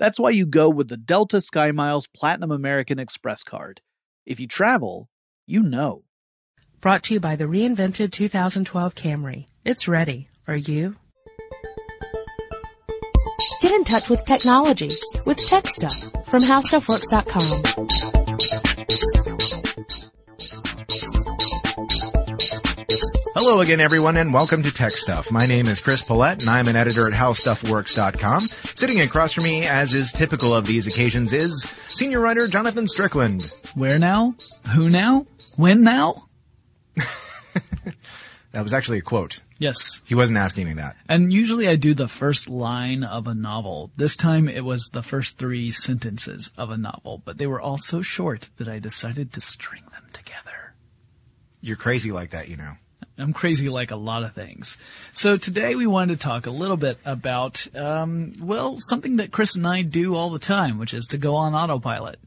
That's why you go with the Delta SkyMiles Platinum American Express card. If you travel, you know. Brought to you by the reinvented 2012 Camry. It's ready. Are you? Get in touch with technology with Tech Stuff from HowStuffWorks.com. Hello again, everyone, and welcome to Tech Stuff. My name is Chris Pollette, and I'm an editor at HowStuffWorks.com. Sitting across from me, as is typical of these occasions, is senior writer Jonathan Strickland. Where now? Who now? When now? That was actually a quote. Yes. He wasn't asking me that. And usually I do the first line of a novel. This time it was the first three sentences of a novel, but they were all so short that I decided to string them together. You're crazy like that, you know. I'm crazy like a lot of things. So today we wanted to talk a little bit about, um, well, something that Chris and I do all the time, which is to go on autopilot.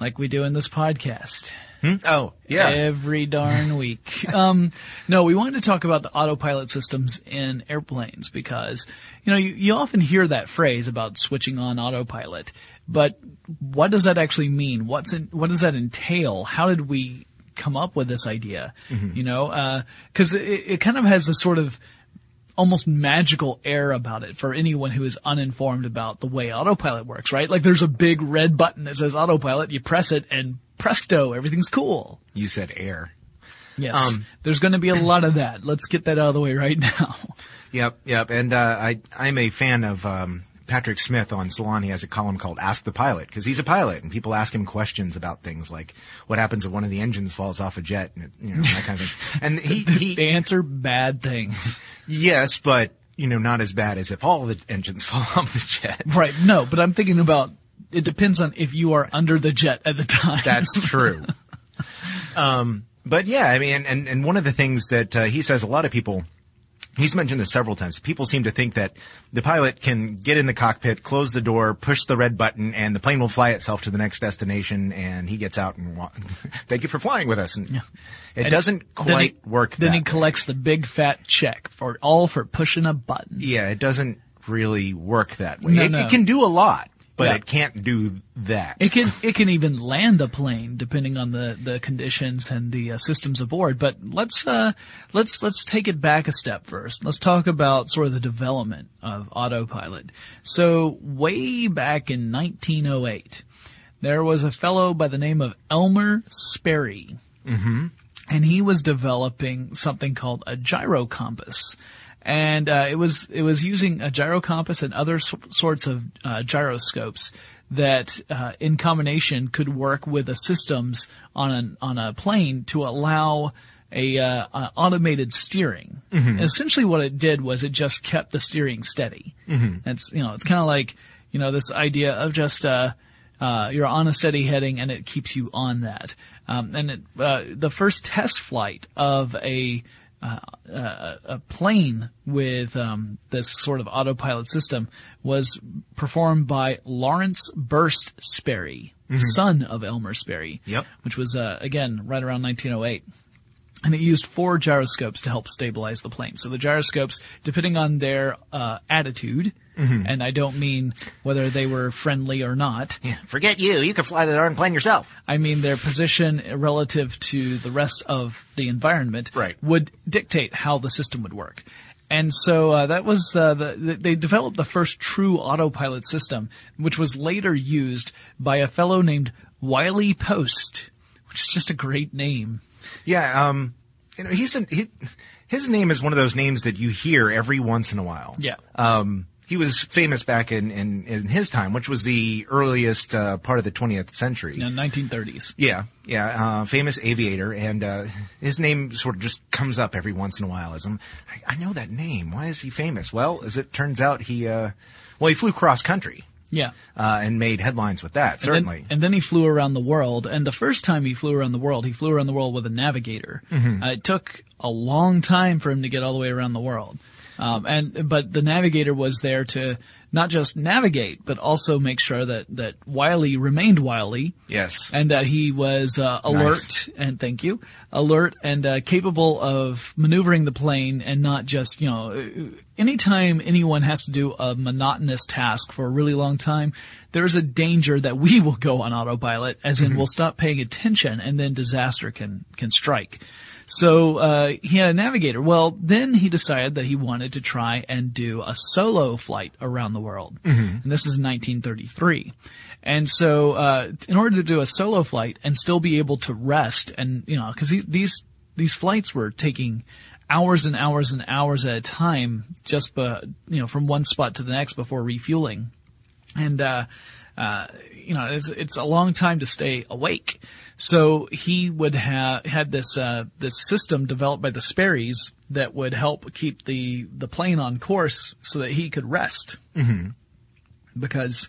Like we do in this podcast. Hmm? Oh, yeah. Every darn week. um, no, we wanted to talk about the autopilot systems in airplanes because, you know, you, you often hear that phrase about switching on autopilot, but what does that actually mean? What's in, what does that entail? How did we come up with this idea? You know, uh, cause it, it kind of has this sort of, almost magical air about it for anyone who is uninformed about the way autopilot works, right? Like there's a big red button that says autopilot, you press it and presto, everything's cool. You said air. Yes. Um, there's going to be a lot of that. Let's get that out of the way right now. Yep, yep. And uh, I, I'm a fan of um, Patrick Smith on Salon. He has a column called "Ask the Pilot" because he's a pilot, and people ask him questions about things like what happens if one of the engines falls off a jet, and it, you know that kind of thing. And he, he they answer bad things. yes, but you know not as bad as if all the engines fall off the jet. right. No, but I'm thinking about it depends on if you are under the jet at the time. That's true. um, but yeah, I mean, and, and one of the things that uh, he says a lot of people, he's mentioned this several times. People seem to think that the pilot can get in the cockpit, close the door, push the red button, and the plane will fly itself to the next destination, and he gets out and wa- thank you for flying with us. And it And doesn't then quite he- work. Then that he way. collects the big fat check for all for pushing a button. Yeah, it doesn't really work that way. No, it, no. it can do a lot. But Yeah. it can't do that. It can it can even land a plane depending on the, the conditions and the uh, systems aboard. But let's uh, let's let's take it back a step first. Let's talk about sort of the development of autopilot. So way back in 1908, there was a fellow by the name of Elmer Sperry, and he was developing something called a gyro compass. And uh, it was it was using a gyro compass and other s- sorts of uh, gyroscopes that, uh, in combination, could work with the systems on an on a plane to allow a, uh, automated steering. And essentially, what it did was it just kept the steering steady. It's you know it's kind of like you know this idea of just uh, uh, you're on a steady heading and it keeps you on that. Um, and it, uh, the first test flight of a uh, a, a plane with um, this sort of autopilot system was performed by Lawrence Burst Sperry, son of Elmer Sperry. Yep. Which was uh, again right around 1908 and it used four gyroscopes to help stabilize the plane. So the gyroscopes, depending on their uh, attitude, and I don't mean whether they were friendly or not, Yeah, forget you. You can fly the darn plane yourself. I mean their position relative to the rest of the environment Right. would dictate how the system would work. And so uh, that was uh, the they developed the first true autopilot system, which was later used by a fellow named Wiley Post, which is just a great name. Yeah, um, you know, he's an, he, his name is one of those names that you hear every once in a while. Yeah. Um, he was famous back in, in, in his time, which was the earliest uh, part of the 20th century. You know, 1930s. Yeah, yeah, uh, famous aviator, and uh, his name sort of just comes up every once in a while as him. I, I know that name. Why is he famous? Well, as it turns out, he uh, well, he flew cross country Yeah. uh, and made headlines with that. And Certainly. then, and then he flew around the world. And the first time he flew around the world, he flew around the world with a navigator. Uh, it took a long time for him to get all the way around the world. Um, and but the navigator was there to not just navigate, but also make sure that that Wiley remained Wiley. Yes. and that he was uh, alert and thank you, alert and uh, capable of maneuvering the plane and not just you know. uh, Anytime anyone has to do a monotonous task for a really long time, there's a danger that we will go on autopilot, as in we'll stop paying attention, and then disaster can can strike. So uh, he had a navigator. Well, then he decided that he wanted to try and do a solo flight around the world, and this is 1933. And so, uh, in order to do a solo flight and still be able to rest, and you know, because these these flights were taking hours and hours and hours at a time, just uh, you know, from one spot to the next before refueling, and uh, uh, you know, it's it's a long time to stay awake. So he would have had this uh, this system developed by the Sperrys that would help keep the the plane on course so that he could rest. Mm-hmm. Because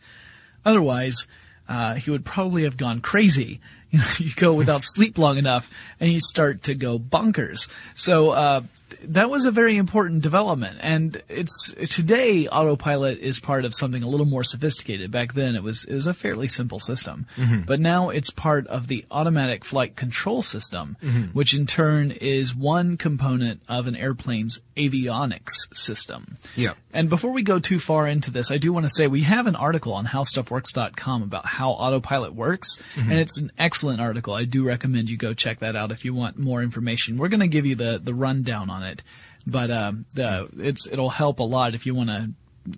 otherwise, uh, he would probably have gone crazy. You know, you go without sleep long enough, and you start to go bonkers. So uh, that was a very important development, and it's today autopilot is part of something a little more sophisticated. Back then, it was it was a fairly simple system, mm-hmm. but now it's part of the automatic flight control system, mm-hmm. which in turn is one component of an airplane's avionics system. Yeah. And before we go too far into this, I do want to say we have an article on howstuffworks.com about how autopilot works, mm-hmm. and it's an excellent article. I do recommend you go check that out if you want more information. We're going to give you the the rundown on it, but um, the it's it'll help a lot if you want to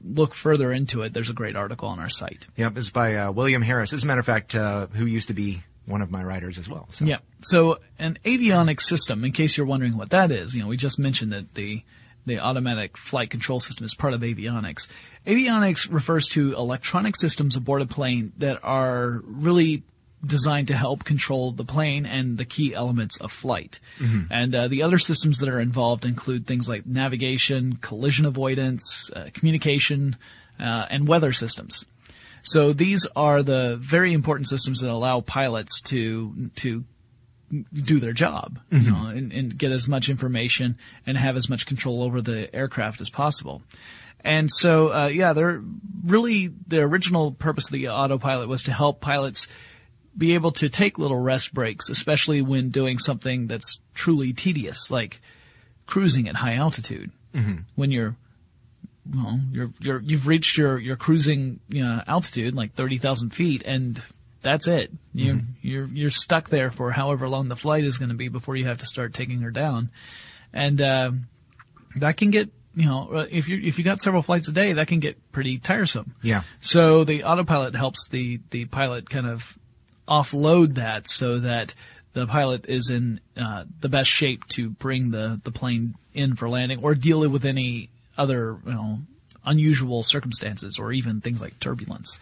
look further into it. There's a great article on our site. Yep, it's by uh, William Harris. As a matter of fact, uh, who used to be one of my writers as well. So. Yeah. So an avionics system, in case you're wondering what that is, you know, we just mentioned that the the automatic flight control system is part of avionics. Avionics refers to electronic systems aboard a plane that are really designed to help control the plane and the key elements of flight. And uh, the other systems that are involved include things like navigation, collision avoidance, uh, communication, uh, and weather systems. So these are the very important systems that allow pilots to to do their job, you know, and, and get as much information and have as much control over the aircraft as possible. And so, uh, yeah, they're really the original purpose of the autopilot was to help pilots be able to take little rest breaks, especially when doing something that's truly tedious, like cruising at high altitude. When you're well, you're you're you've reached your your cruising you know, altitude like thirty thousand feet, and that's it. You Mm-hmm. you're you're stuck there for however long the flight is going to be before you have to start taking her down, and um that can get you know uh, if you if you got several flights a day, that can get pretty tiresome. Yeah. So the autopilot helps the the pilot kind of offload that so that the pilot is in uh, the best shape to bring the the plane in for landing or deal with any other you know unusual circumstances or even things like turbulence.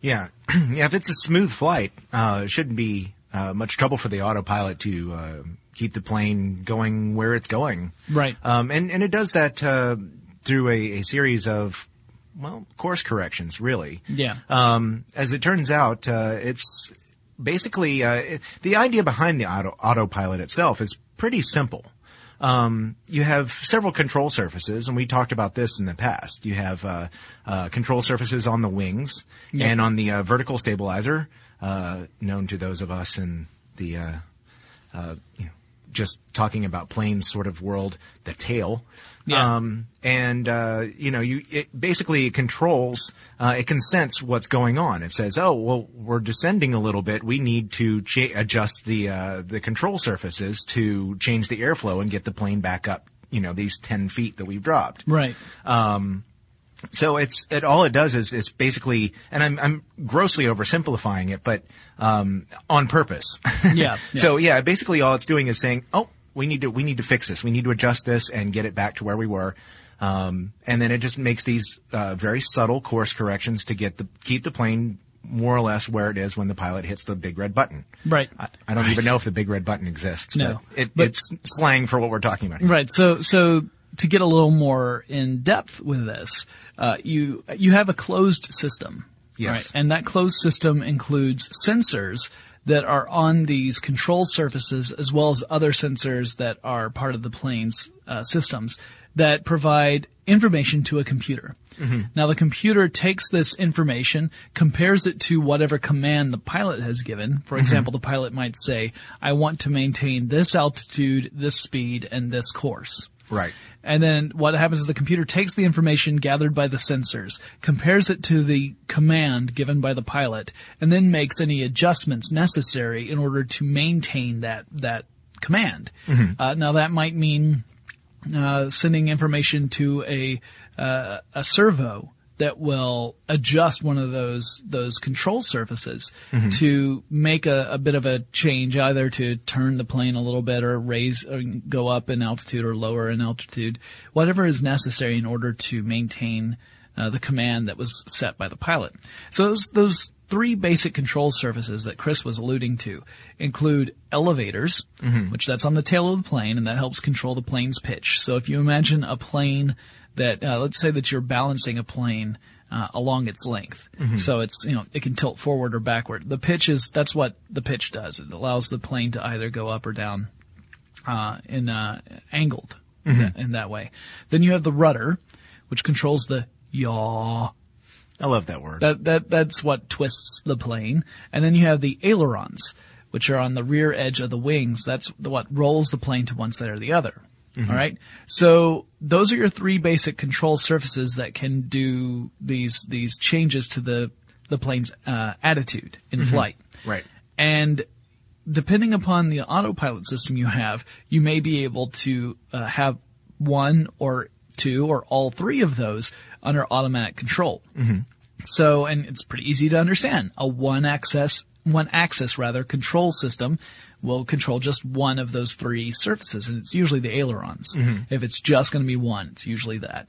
Yeah, yeah. If it's a smooth flight, uh, it shouldn't be uh, much trouble for the autopilot to uh, keep the plane going where it's going. Right. Um, and and it does that uh, through a, a series of well course corrections, really. Yeah. Um, as it turns out, uh, it's basically uh, the idea behind the auto, autopilot itself is pretty simple. Um, you have several control surfaces, and we talked about this in the past. You have uh, uh, control surfaces on the wings Yeah. and on the uh, vertical stabilizer, uh, known to those of us in the uh, uh, you know, just talking about planes sort of world, the tail. Yeah. Um, and, uh, you know, you, it basically controls, uh, it can sense what's going on. It says, oh, well, we're descending a little bit. We need to cha- adjust the, uh, the control surfaces to change the airflow and get the plane back up, you know, these 10 feet that we've dropped. Right. So it's it all it does is is basically, and I'm I'm grossly oversimplifying it, but um, on purpose. Yeah, So yeah, basically all it's doing is saying, oh, we need to we need to fix this, we need to adjust this and get it back to where we were. Um, and then it just makes these uh, very subtle course corrections to get the keep the plane more or less where it is when the pilot hits the big red button. Right. I, I don't even know if the big red button exists. No. but, it, But- it's slang for what we're talking about. Here. Right. So, so to get a little more in depth with this, uh, you you have a closed system. Yes. Right? And that closed system includes sensors that are on these control surfaces as well as other sensors that are part of the plane's uh, systems that provide information to a computer. Now the computer takes this information, compares it to whatever command the pilot has given. For example, the pilot might say, I want to maintain this altitude, this speed, and this course. Right. And then what happens is the computer takes the information gathered by the sensors, compares it to the command given by the pilot, and then makes any adjustments necessary in order to maintain that that command. Uh, now that might mean uh, sending information to a uh, a servo that will adjust one of those those control surfaces to make a, a bit of a change, either to turn the plane a little bit or raise or go up in altitude or lower in altitude, whatever is necessary in order to maintain uh, the command that was set by the pilot. So those those three basic control surfaces that Chris was alluding to include elevators, which that's on the tail of the plane, and that helps control the plane's pitch. So if you imagine a plane that, uh, let's say that you're balancing a plane uh, along its length, so it's you know it can tilt forward or backward. The pitch is that's what the pitch does. It allows the plane to either go up or down uh, in uh, angled in, that, in that way. Then you have the rudder, which controls the yaw I love that word. that that that's what twists the plane. And then you have the ailerons, which are on the rear edge of the wings. That's what rolls the plane to one side or the other. All right. So those are your three basic control surfaces that can do these these changes to the the plane's uh, attitude in flight. right. And depending upon the autopilot system you have, you may be able to uh, have one or two or all three of those under automatic control. So, and it's pretty easy to understand. A one access, one axis rather, control system will control just one of those three surfaces, and it's usually the ailerons. If it's just going to be one, it's usually that.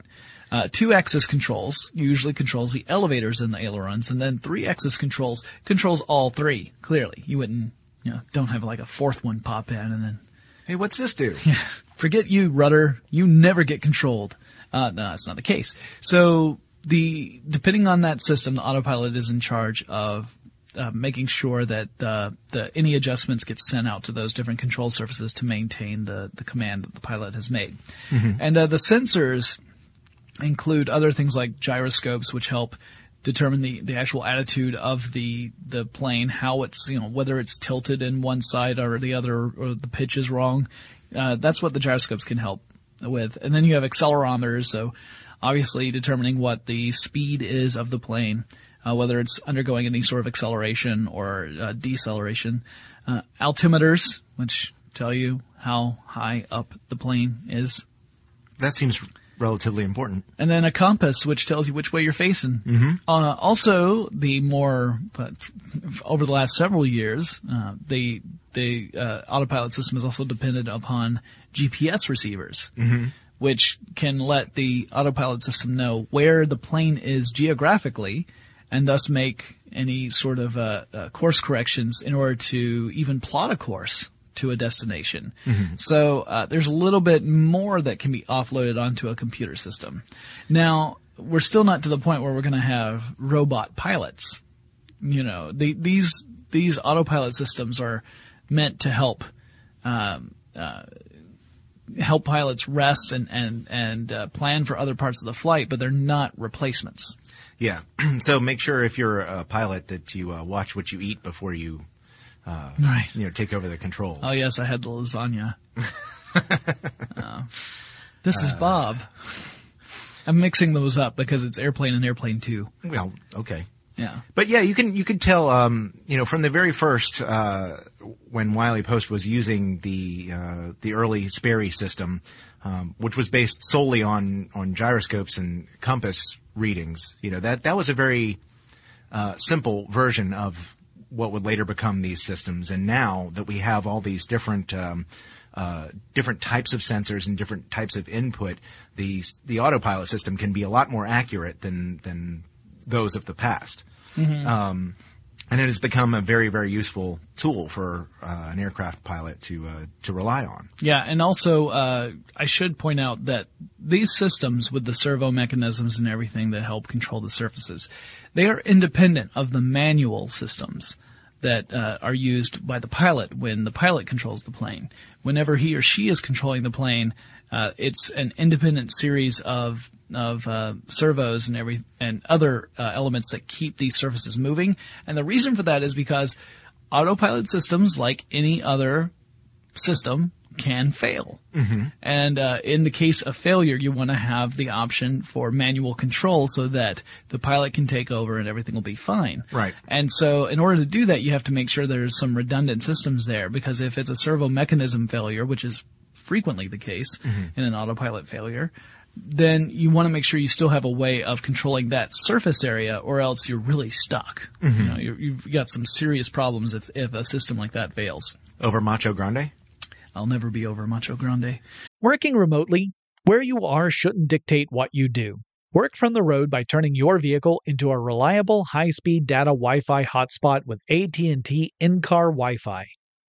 Uh, two axis controls usually controls the elevators and the ailerons, and then three axis controls controls all three. Clearly, you wouldn't, you know, don't have like a fourth one pop in and then Hey, what's this do? Yeah, forget you, rudder. You never get controlled. Uh, no, that's not the case. So the depending on that system, the autopilot is in charge of uh, making sure that uh, the any adjustments get sent out to those different control surfaces to maintain the the command that the pilot has made. And uh, the sensors include other things like gyroscopes, which help determine the, the actual attitude of the the plane, how it's you know whether it's tilted in one side or the other, or the pitch is wrong. Uh, that's what the gyroscopes can help with. And then you have accelerometers, so obviously determining what the speed is of the plane, uh, whether it's undergoing any sort of acceleration or uh, deceleration. Uh, altimeters, which tell you how high up the plane is. That seems relatively important. And then a compass, which tells you which way you're facing. Mm-hmm. Uh, also, the more, over the last several years, uh, the the uh, autopilot system is also dependent upon GPS receivers, Mm-hmm. which can let the autopilot system know where the plane is geographically, and thus make any sort of uh, uh, course corrections in order to even plot a course to a destination. So uh, there's a little bit more that can be offloaded onto a computer system. Now we're still not to the point where we're going to have robot pilots. You know, the, these these autopilot systems are meant to help um, uh, help pilots rest and and and uh, plan for other parts of the flight, but they're not replacements. Yeah. so make sure if you're a pilot that you uh, watch what you eat before you, Right. you know, take over the controls. Oh yes, I had the lasagna. Uh, this is Bob. I'm mixing those up because it's airplane and airplane two. Well, okay. Yeah. But yeah, you can you could tell um, you know from the very first uh, when Wiley Post was using the uh, the early Sperry system, um, which was based solely on on gyroscopes and compass readings. You know that that was a very uh, simple version of what would later become these systems. And now that we have all these different um, uh, different types of sensors and different types of input, the the autopilot system can be a lot more accurate than than those of the past. Um, and it has become a very very useful tool for uh, an aircraft pilot to uh, to rely on. Yeah, and also uh, I should point out that these systems with the servo mechanisms and everything that help control the surfaces, they are independent of the manual systems that uh, are used by the pilot when the pilot controls the plane. Whenever he or she is controlling the plane, uh, it's an independent series of of uh, servos and every and other uh, elements that keep these surfaces moving. And the reason for that is because autopilot systems, like any other system can fail. And uh, in the case of failure, you want to have the option for manual control so that the pilot can take over and everything will be fine. Right. And so, in order to do that, you have to make sure there's some redundant systems there because if it's a servo mechanism failure, which is frequently the case in an autopilot failure, then you want to make sure you still have a way of controlling that surface area, or else you're really stuck. You mm-hmm. know, you're, you've got some serious problems if, if a system like that fails. Over Macho Grande. I'll never be over Macho Grande. Working remotely, where you are shouldn't dictate what you do. Work from the road by turning your vehicle into a reliable high-speed data Wi-Fi hotspot with AT&T in-car Wi-Fi.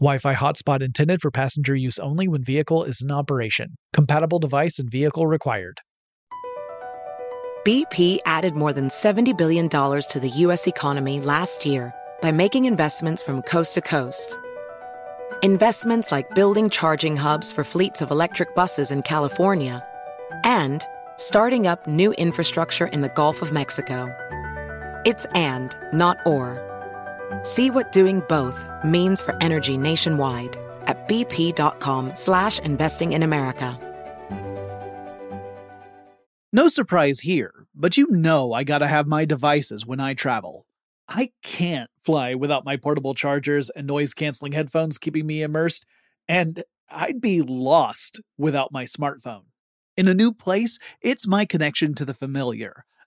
Wi-Fi hotspot intended for passenger use only when vehicle is in operation. Compatible device and vehicle required. BP added more than $70 billion to the U.S. economy last year by making investments from coast to coast. Investments like building charging hubs for fleets of electric buses in California and starting up new infrastructure in the Gulf of Mexico. It's and, not or. See what doing both means for energy nationwide at bp.com slash investing in America. No surprise here, but you know I gotta have my devices when I travel. I can't fly without my portable chargers and noise canceling headphones keeping me immersed, and I'd be lost without my smartphone. In a new place, it's my connection to the familiar.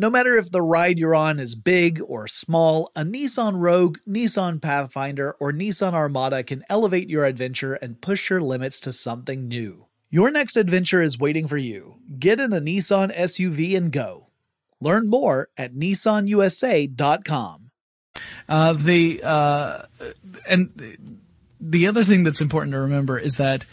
No matter if the ride you're on is big or small, a Nissan Rogue, Nissan Pathfinder, or Nissan Armada can elevate your adventure and push your limits to something new. Your next adventure is waiting for you. Get in a Nissan SUV and go. Learn more at nissanusa.com. Uh, the uh, and the other thing that's important to remember is that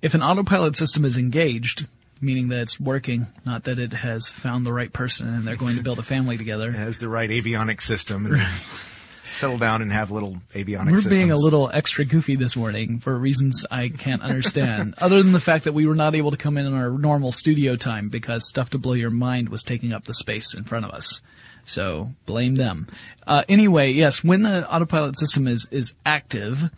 if an autopilot system is engaged, meaning that it's working, not that it has found the right person and they're going to build a family together. It has the right avionics system. And settle down and have little avionics We're systems. being a little extra goofy this morning for reasons I can't understand, other than the fact that we were not able to come in in our normal studio time because Stuff to Blow Your Mind was taking up the space in front of us. So blame them. Uh, anyway, yes, when the autopilot system is, is active,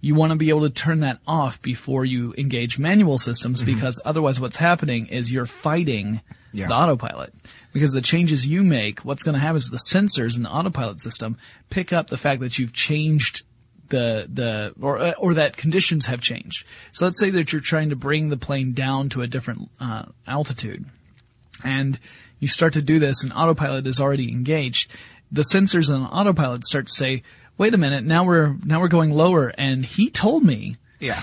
you want to be able to turn that off before you engage manual systems Mm-hmm. because otherwise what's happening is you're fighting Yeah. the autopilot. Because the changes you make, what's going to happen is the sensors in the autopilot system pick up the fact that you've changed the the or uh, or that conditions have changed. So let's say that you're trying to bring the plane down to a different uh, altitude, and you start to do this, and autopilot is already engaged. The sensors on autopilot start to say, "Wait a minute, now we're now we're going lower." And he told me yeah.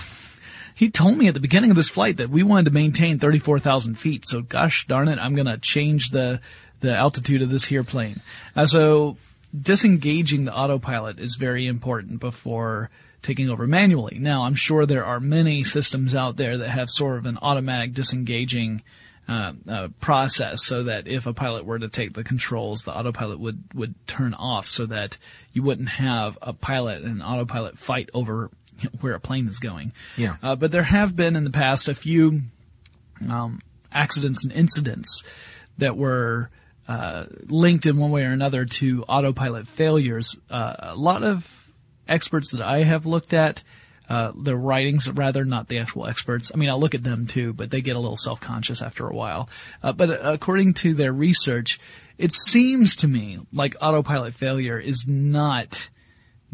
he told me at the beginning of this flight that we wanted to maintain 34,000 feet. So gosh darn it, I'm going to change the, the altitude of this here plane. Uh, so disengaging the autopilot is very important before taking over manually. Now, I'm sure there are many systems out there that have sort of an automatic disengaging uh, uh, process so that if a pilot were to take the controls, the autopilot would, would turn off so that you wouldn't have a pilot and autopilot fight over where a plane is going. Yeah. Uh, but there have been in the past a few um, accidents and incidents that were uh, linked in one way or another to autopilot failures. Uh, a lot of experts that I have looked at, uh, their writings rather, not the actual experts. I mean, I look at them too, but they get a little self-conscious after a while. Uh, but according to their research, it seems to me like autopilot failure is not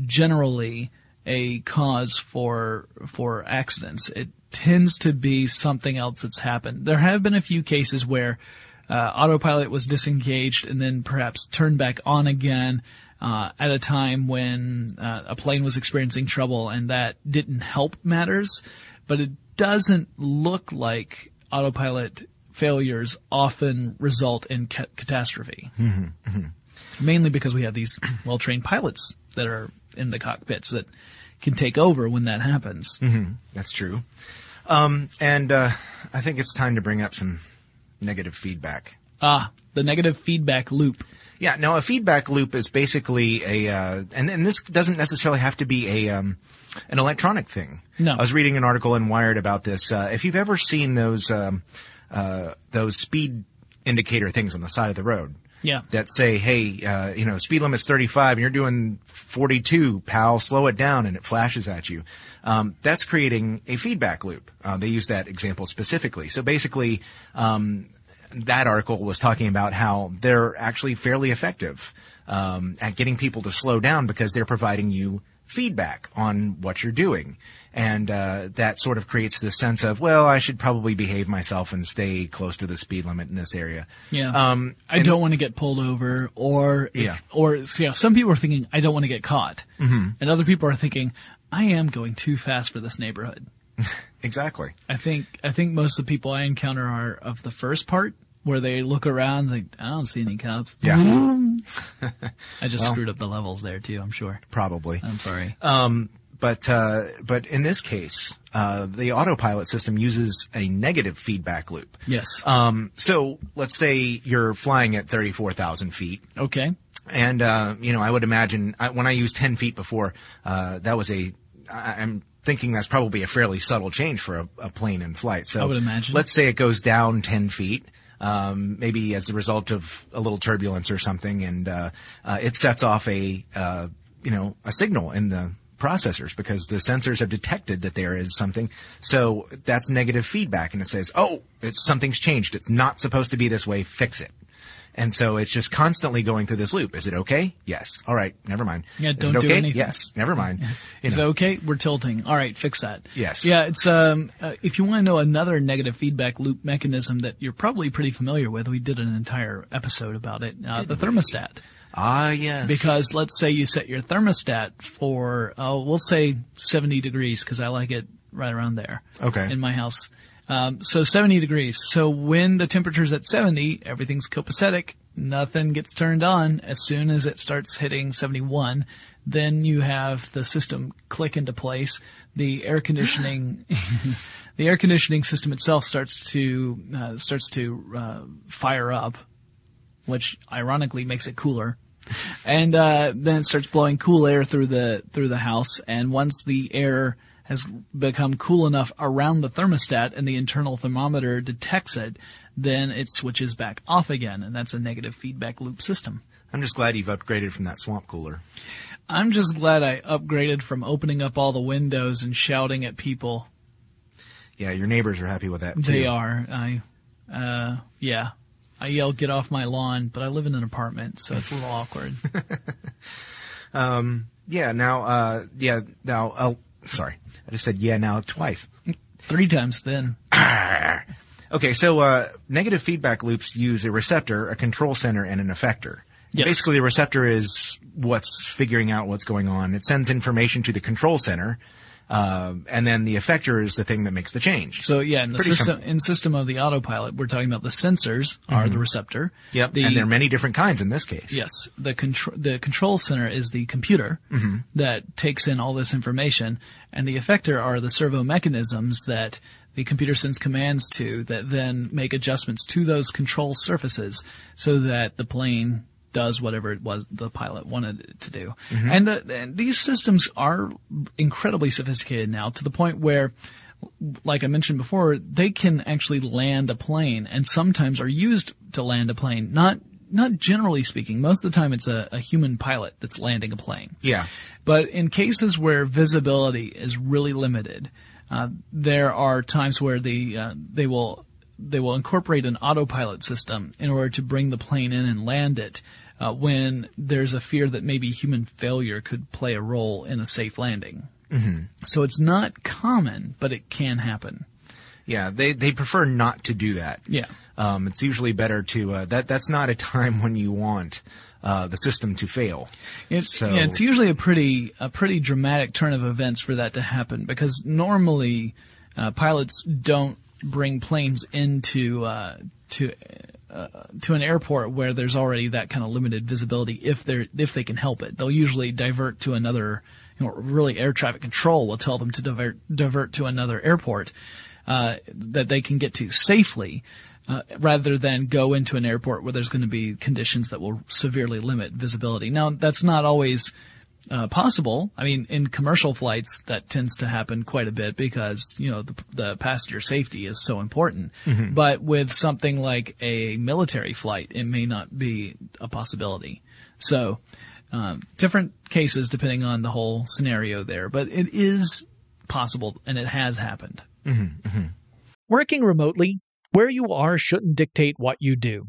generally a cause for for accidents. It tends to be something else that's happened. There have been a few cases where uh, autopilot was disengaged and then perhaps turned back on again uh, at a time when uh, a plane was experiencing trouble, and that didn't help matters. But it doesn't look like autopilot failures often result in ca- catastrophe mainly because we have these well-trained pilots that are in the cockpits that can take over when that happens. That's true. Um, and uh, I think it's time to bring up some negative feedback. Ah, the negative feedback loop. Yeah, Now, a feedback loop is basically a, uh, and, and this doesn't necessarily have to be a, um, an electronic thing. No. I was reading an article in Wired about this. Uh, if you've ever seen those, um, uh, those speed indicator things on the side of the road. Yeah. That say, hey, uh, you know, speed limit's 35 and you're doing 42, pal, slow it down and it flashes at you. Um, that's creating a feedback loop. Uh, they use that example specifically. So basically, um, that article was talking about how they're actually fairly effective um, at getting people to slow down because they're providing you feedback on what you're doing. And uh, that sort of creates this sense of, well, I should probably behave myself and stay close to the speed limit in this area. Yeah. Um, I don't want to get pulled over, or if, Yeah. or so, yeah. Some people are thinking I don't want to get caught, mm-hmm. and other people are thinking I am going too fast for this neighborhood. Exactly. I think I think most of the people I encounter are of the first part, where they look around like I don't see any cops. Yeah. I just Well. screwed up the levels there too. I'm sure. Probably. I'm sorry. Um, but uh, but in this case, uh, the autopilot system uses a negative feedback loop. yes. Um, so let's say you're flying at thirty four thousand feet. okay. And, uh, you know, I would imagine I, when I used 10 feet before, uh, that was a, I, I'm thinking that's probably a fairly subtle change for a, a plane in flight. So I would imagine. let's say it goes down 10 feet. Um, maybe as a result of a little turbulence or something, and uh, uh, it sets off a uh, you know a signal in the processors because the sensors have detected that there is something. So that's negative feedback, and it says, "Oh, it's something's changed. It's not supposed to be this way. Fix it." And so it's just constantly going through this loop. Is it okay? Yes. All right. Never mind. Yeah, don't do anything. Yes. Never mind. You Is know. it okay? We're tilting. All right, fix that. Yes. Yeah, it's um. Uh, if you want to know another negative feedback loop mechanism that you're probably pretty familiar with, we did an entire episode about it. Uh, the thermostat. Ah, yes. Because let's say you set your thermostat for, uh, we'll say 70 degrees because I like it right around there. Okay. In my house. Um, so 70 degrees. So when the temperature's at 70, everything's copacetic. Nothing gets turned on. As soon as it starts hitting 71, then you have the system click into place. The air conditioning, the air conditioning system itself starts to, uh, starts to, uh, fire up which ironically makes it cooler. And uh, then it starts blowing cool air through the through the house. And once the air has become cool enough around the thermostat and the internal thermometer detects it, then it switches back off again, and that's a negative feedback loop system. I'm just glad you've upgraded from that swamp cooler. I'm just glad I upgraded from opening up all the windows and shouting at people. Yeah, your neighbors are happy with that. Too. They are. I, uh, yeah. I yell, get off my lawn, but I live in an apartment, so it's a little awkward. Yeah. Now. Uh. Yeah. Now. Oh. Sorry. I just said yeah. Now twice. Three times then. Okay, so uh, negative feedback loops use a receptor, a control center, and an effector. Yes. Basically, the receptor is what's figuring out what's going on. It sends information to the control center, uh, and then the effector is the thing that makes the change. So yeah, in the Pretty system simple. in system of the autopilot, we're talking about the sensors are the receptor. yep, The, and there are many different kinds in this case. yes, the control the control center is the computer that takes in all this information, and the effector are the servo mechanisms that the computer sends commands to that then make adjustments to those control surfaces so that the plane does whatever it was the pilot wanted it to do. And, uh, and these systems are incredibly sophisticated now to the point where like I mentioned before, they can actually land a plane and sometimes are used to land a plane. Not, not generally speaking. Most of the time it's a, a human pilot that's landing a plane. Yeah. But in cases where visibility is really limited, uh, there are times where the uh, they will they will incorporate an autopilot system in order to bring the plane in and land it. Uh, when there's a fear that maybe human failure could play a role in a safe landing. Mm-hmm. So it's not common, but it can happen. Yeah, they they prefer not to do that. Yeah. Um, it's usually better to uh, that. That's not a time when you want uh, the system to fail. It's, So- yeah, it's usually a pretty a pretty dramatic turn of events for that to happen because normally uh, pilots don't bring planes into uh, to uh, to an airport where there's already that kind of limited visibility if they're if they can help it. They'll usually divert to another. You know, really, air traffic control will tell them to divert divert to another airport uh, that they can get to safely. Uh, rather than go into an airport where there's going to be conditions that will severely limit visibility. Now, that's not always uh, possible. I mean, in commercial flights, that tends to happen quite a bit because you know the, the passenger safety is so important. But with something like a military flight, it may not be a possibility. So, um, different cases depending on the whole scenario there. But it is possible, and it has happened. Working remotely, where you are shouldn't dictate what you do.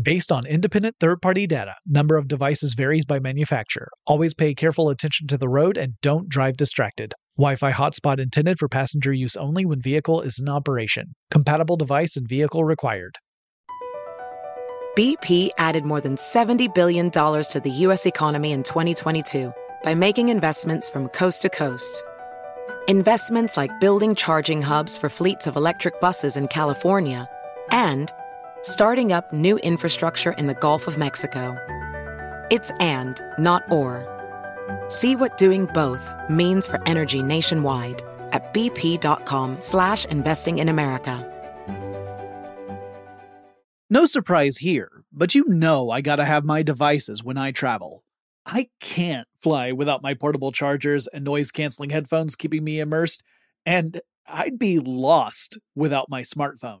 Based on independent third-party data, number of devices varies by manufacturer. Always pay careful attention to the road and don't drive distracted. Wi-Fi hotspot intended for passenger use only when vehicle is in operation. Compatible device and vehicle required. BP added more than $70 billion to the U.S. economy in 2022 by making investments from coast to coast. Investments like building charging hubs for fleets of electric buses in California and starting up new infrastructure in the Gulf of Mexico. It's and, not or. See what doing both means for energy nationwide at bp.com slash investing in America. No surprise here, but you know I gotta have my devices when I travel. I can't fly without my portable chargers and noise canceling headphones keeping me immersed, and I'd be lost without my smartphone.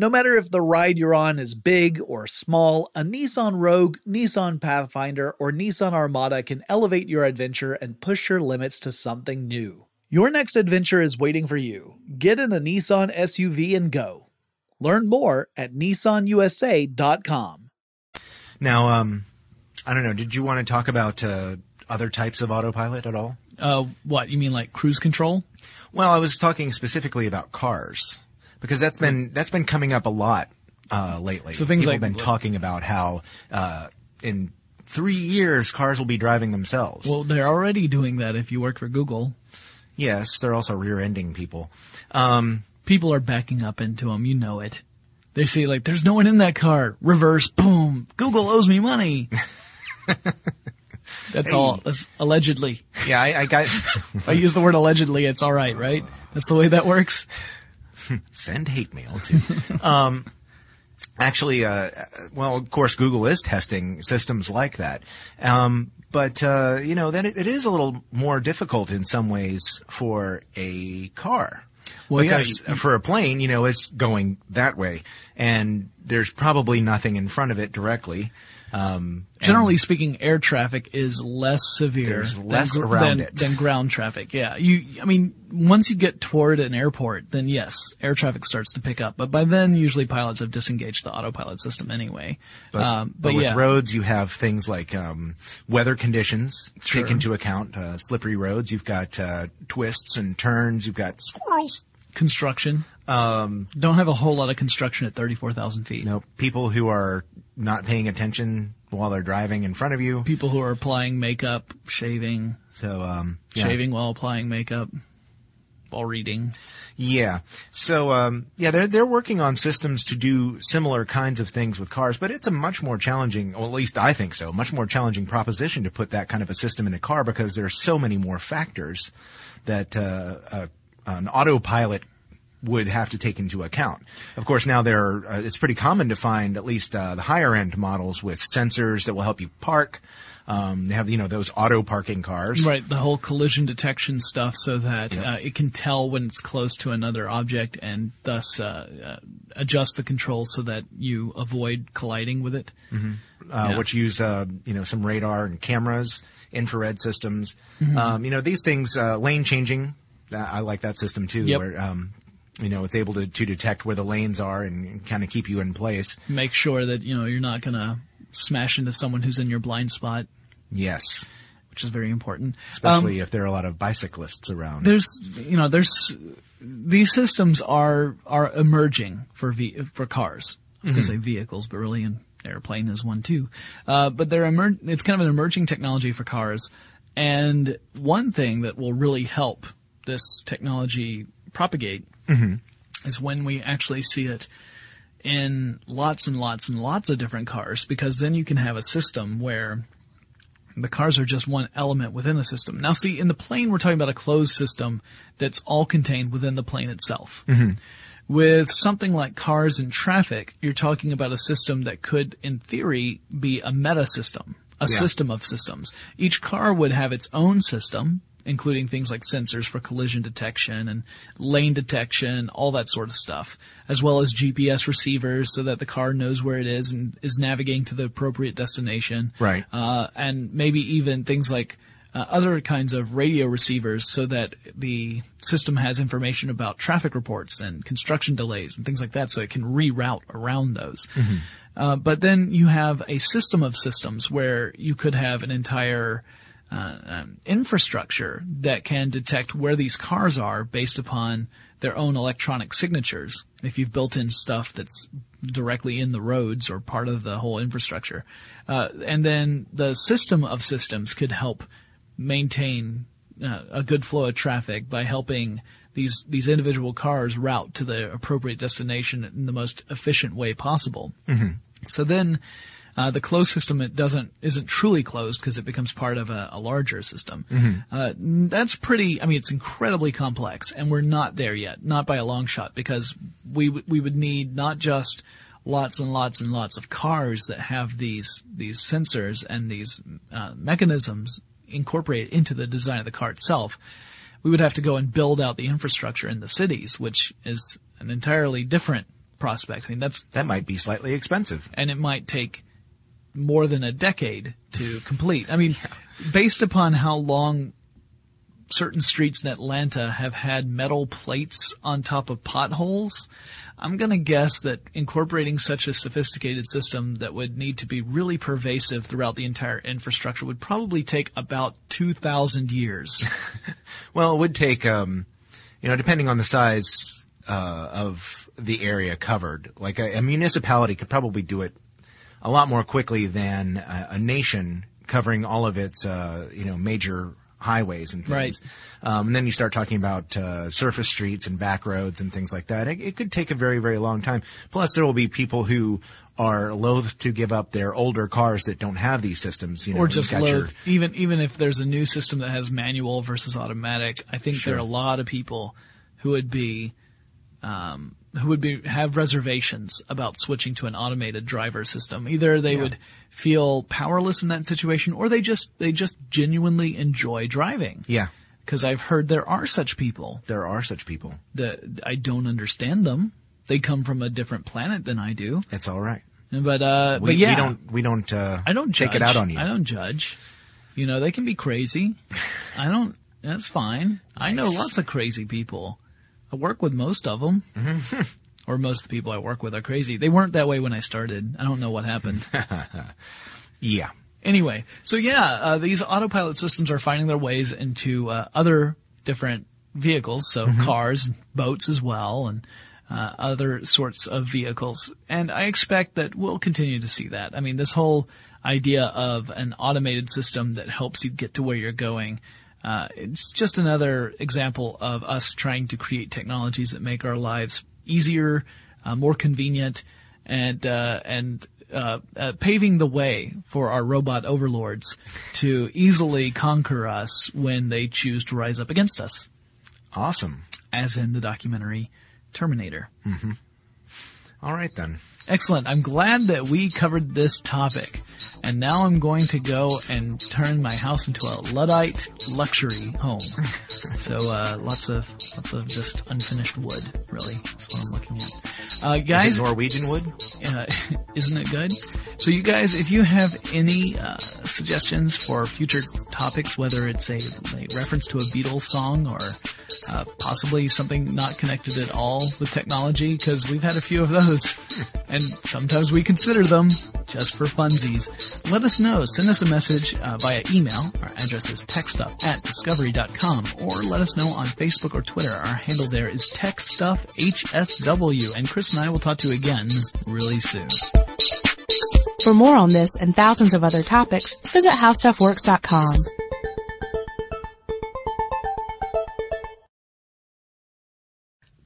No matter if the ride you're on is big or small, a Nissan Rogue, Nissan Pathfinder, or Nissan Armada can elevate your adventure and push your limits to something new. Your next adventure is waiting for you. Get in a Nissan SUV and go. Learn more at nissanusa.com. Now, um, I don't know. Did you want to talk about uh, other types of autopilot at all? Uh, what you mean, like cruise control? Well, I was talking specifically about cars because that's been that's been coming up a lot uh, lately. So things People like- have been talking about how uh, in three years cars will be driving themselves. Well, they're already doing that. If you work for Google, yes, they're also rear-ending people. Um, people are backing up into them. You know it. They say like, "There's no one in that car." Reverse, boom. Google owes me money. That's all. That's allegedly. yeah, I, I got I use the word allegedly, it's all right, right? That's the way that works. send hate mail too. um, actually, uh, well, of course, Google is testing systems like that. Um, but uh, you know, then it, it is a little more difficult in some ways for a car. Well, because you- for a plane, you know, it's going that way, and there's probably nothing in front of it directly. Um, Generally speaking, air traffic is less severe There's than less gr- around than, it. than ground traffic. Yeah, you. I mean, once you get toward an airport, then yes, air traffic starts to pick up. But by then, usually pilots have disengaged the autopilot system anyway. But, um, but but with yeah, roads, you have things like um, weather conditions Sure. take into account. Uh, slippery roads. You've got uh, twists and turns. You've got squirrels. construction. Um, Don't have a whole lot of construction at thirty-four thousand feet. know, people who are not paying attention while they're driving in front of you. People who are applying makeup, shaving, So, um, yeah. shaving while applying makeup, while reading. Yeah. So, um, yeah, they're, they're working on systems to do similar kinds of things with cars, but it's a much more challenging, or at least I think so, much more challenging proposition to put that kind of a system in a car because there are so many more factors that, uh, uh, an autopilot would have to take into account. Of course, now there are, uh, it's pretty common to find at least uh, the higher end models with sensors that will help you park. Um, they have you know those auto parking cars. Right, the whole collision detection stuff, so that Yep. uh, it can tell when it's close to another object, and thus uh, uh, adjust the controls so that you avoid colliding with it. uh, Yeah. which use uh, you know some radar and cameras, infrared systems. Mm-hmm. Um, you know these things, uh, lane changing. I like that system too, Yep. where um, you know it's able to, to detect where the lanes are and kind of keep you in place. Make sure that you know you're not going to smash into someone who's in your blind spot, Yes, which is very important. Um, especially if there are a lot of bicyclists around. there's you know there's these systems are are emerging for v, for cars. I was going to say vehicles, but really an airplane is one too. Uh, but they're emer- it's kind of an emerging technology for cars. And one thing that will really help this technology propagate Mm-hmm. is when we actually see it in lots and lots and lots of different cars, because then you can have a system where the cars are just one element within a system. Now, see, in the plane, we're talking about a closed system that's all contained within the plane itself. Mm-hmm. With something like cars and traffic, you're talking about a system that could, in theory, be a meta system, a Yeah. system of systems. Each car would have its own system, including things like sensors for collision detection and lane detection, all that sort of stuff, as well as GPS receivers so that the car knows where it is and is navigating to the appropriate destination Right. uh, and maybe even things like uh, other kinds of radio receivers so that the system has information about traffic reports and construction delays and things like that so it can reroute around those. Uh, but then you have a system of systems where you could have an entire uh, um, infrastructure that can detect where these cars are based upon their own electronic signatures. If you've built in stuff that's directly in the roads or part of the whole infrastructure, uh, and then the system of systems could help maintain uh, a good flow of traffic by helping these these individual cars route to the appropriate destination in the most efficient way possible. So then, uh, the closed system it doesn't isn't truly closed because it becomes part of a, a larger system. Uh, that's pretty. I mean, it's incredibly complex, and we're not there yet, not by a long shot, because we w- we would need not just lots and lots and lots of cars that have these these sensors and these uh, mechanisms incorporated into the design of the car itself. We would have to go and build out the infrastructure in the cities, which is an entirely different prospect. I mean, that's that might be slightly expensive. and it might take more than a decade to complete. I mean, based upon how long certain streets in Atlanta have had metal plates on top of potholes, I'm going to guess that incorporating such a sophisticated system that would need to be really pervasive throughout the entire infrastructure would probably take about 2,000 years. Well, it would take, um, you know, depending on the size uh, of the area covered. Like a, a municipality could probably do it a lot more quickly than a, a nation covering all of its, uh, you know, major highways and things. Right. Um, and then you start talking about uh, surface streets and back roads and things like that. It, it could take a very, very long time. Plus, there will be people who are loath to give up their older cars that don't have these systems. You know, or just got your- Even even if there's a new system that has manual versus automatic, I think there are a lot of people who would be um, who would be have reservations about switching to an automated driver system. Either they Yeah. would feel powerless in that situation, or they just they just genuinely enjoy driving. yeah, Because I've heard there are such people there are such people. that I don't understand them. They come from a different planet than I do. It's all right. But uh, We, but yeah, we don't we don't uh, I don't take judge. it out on you. I don't judge. You know, they can be crazy. I don't. That's fine. I know lots of crazy people. I work with most of them. or most of the people I work with are crazy. They weren't that way when I started. I don't know what happened. Yeah. anyway, so yeah, uh, these autopilot systems are finding their ways into uh, other different vehicles, so cars, boats as well, and uh, other sorts of vehicles. And I expect that we'll continue to see that. I mean, this whole idea of an automated system that helps you get to where you're going. Uh, it's just another example of us trying to create technologies that make our lives easier, uh, more convenient, and uh, and uh, uh, paving the way for our robot overlords to easily conquer us when they choose to rise up against us, Awesome. as in the documentary Terminator. All right then. Excellent. I'm glad that we covered this topic. And now I'm going to go and turn my house into a Luddite luxury home. so, uh, lots of, lots of just unfinished wood, really. That's what I'm looking at. Uh, Is guys, it Norwegian wood? uh, isn't it good? So you guys, if you have any uh, suggestions for future topics, whether it's a, a reference to a Beatles song or uh, possibly something not connected at all with technology, because we've had a few of those, and sometimes we consider them just for funsies. Let us know. Send us a message uh, via email. Our address is techstuff at discovery.com, or let us know on Facebook or Twitter. Our handle there is techstuffhsw, and Chris and I will talk to you again really soon. For more on this and thousands of other topics, visit howstuffworks.com.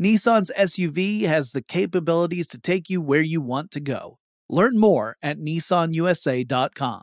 Nissan's SUV has the capabilities to take you where you want to go. Learn more at nissanusa.com.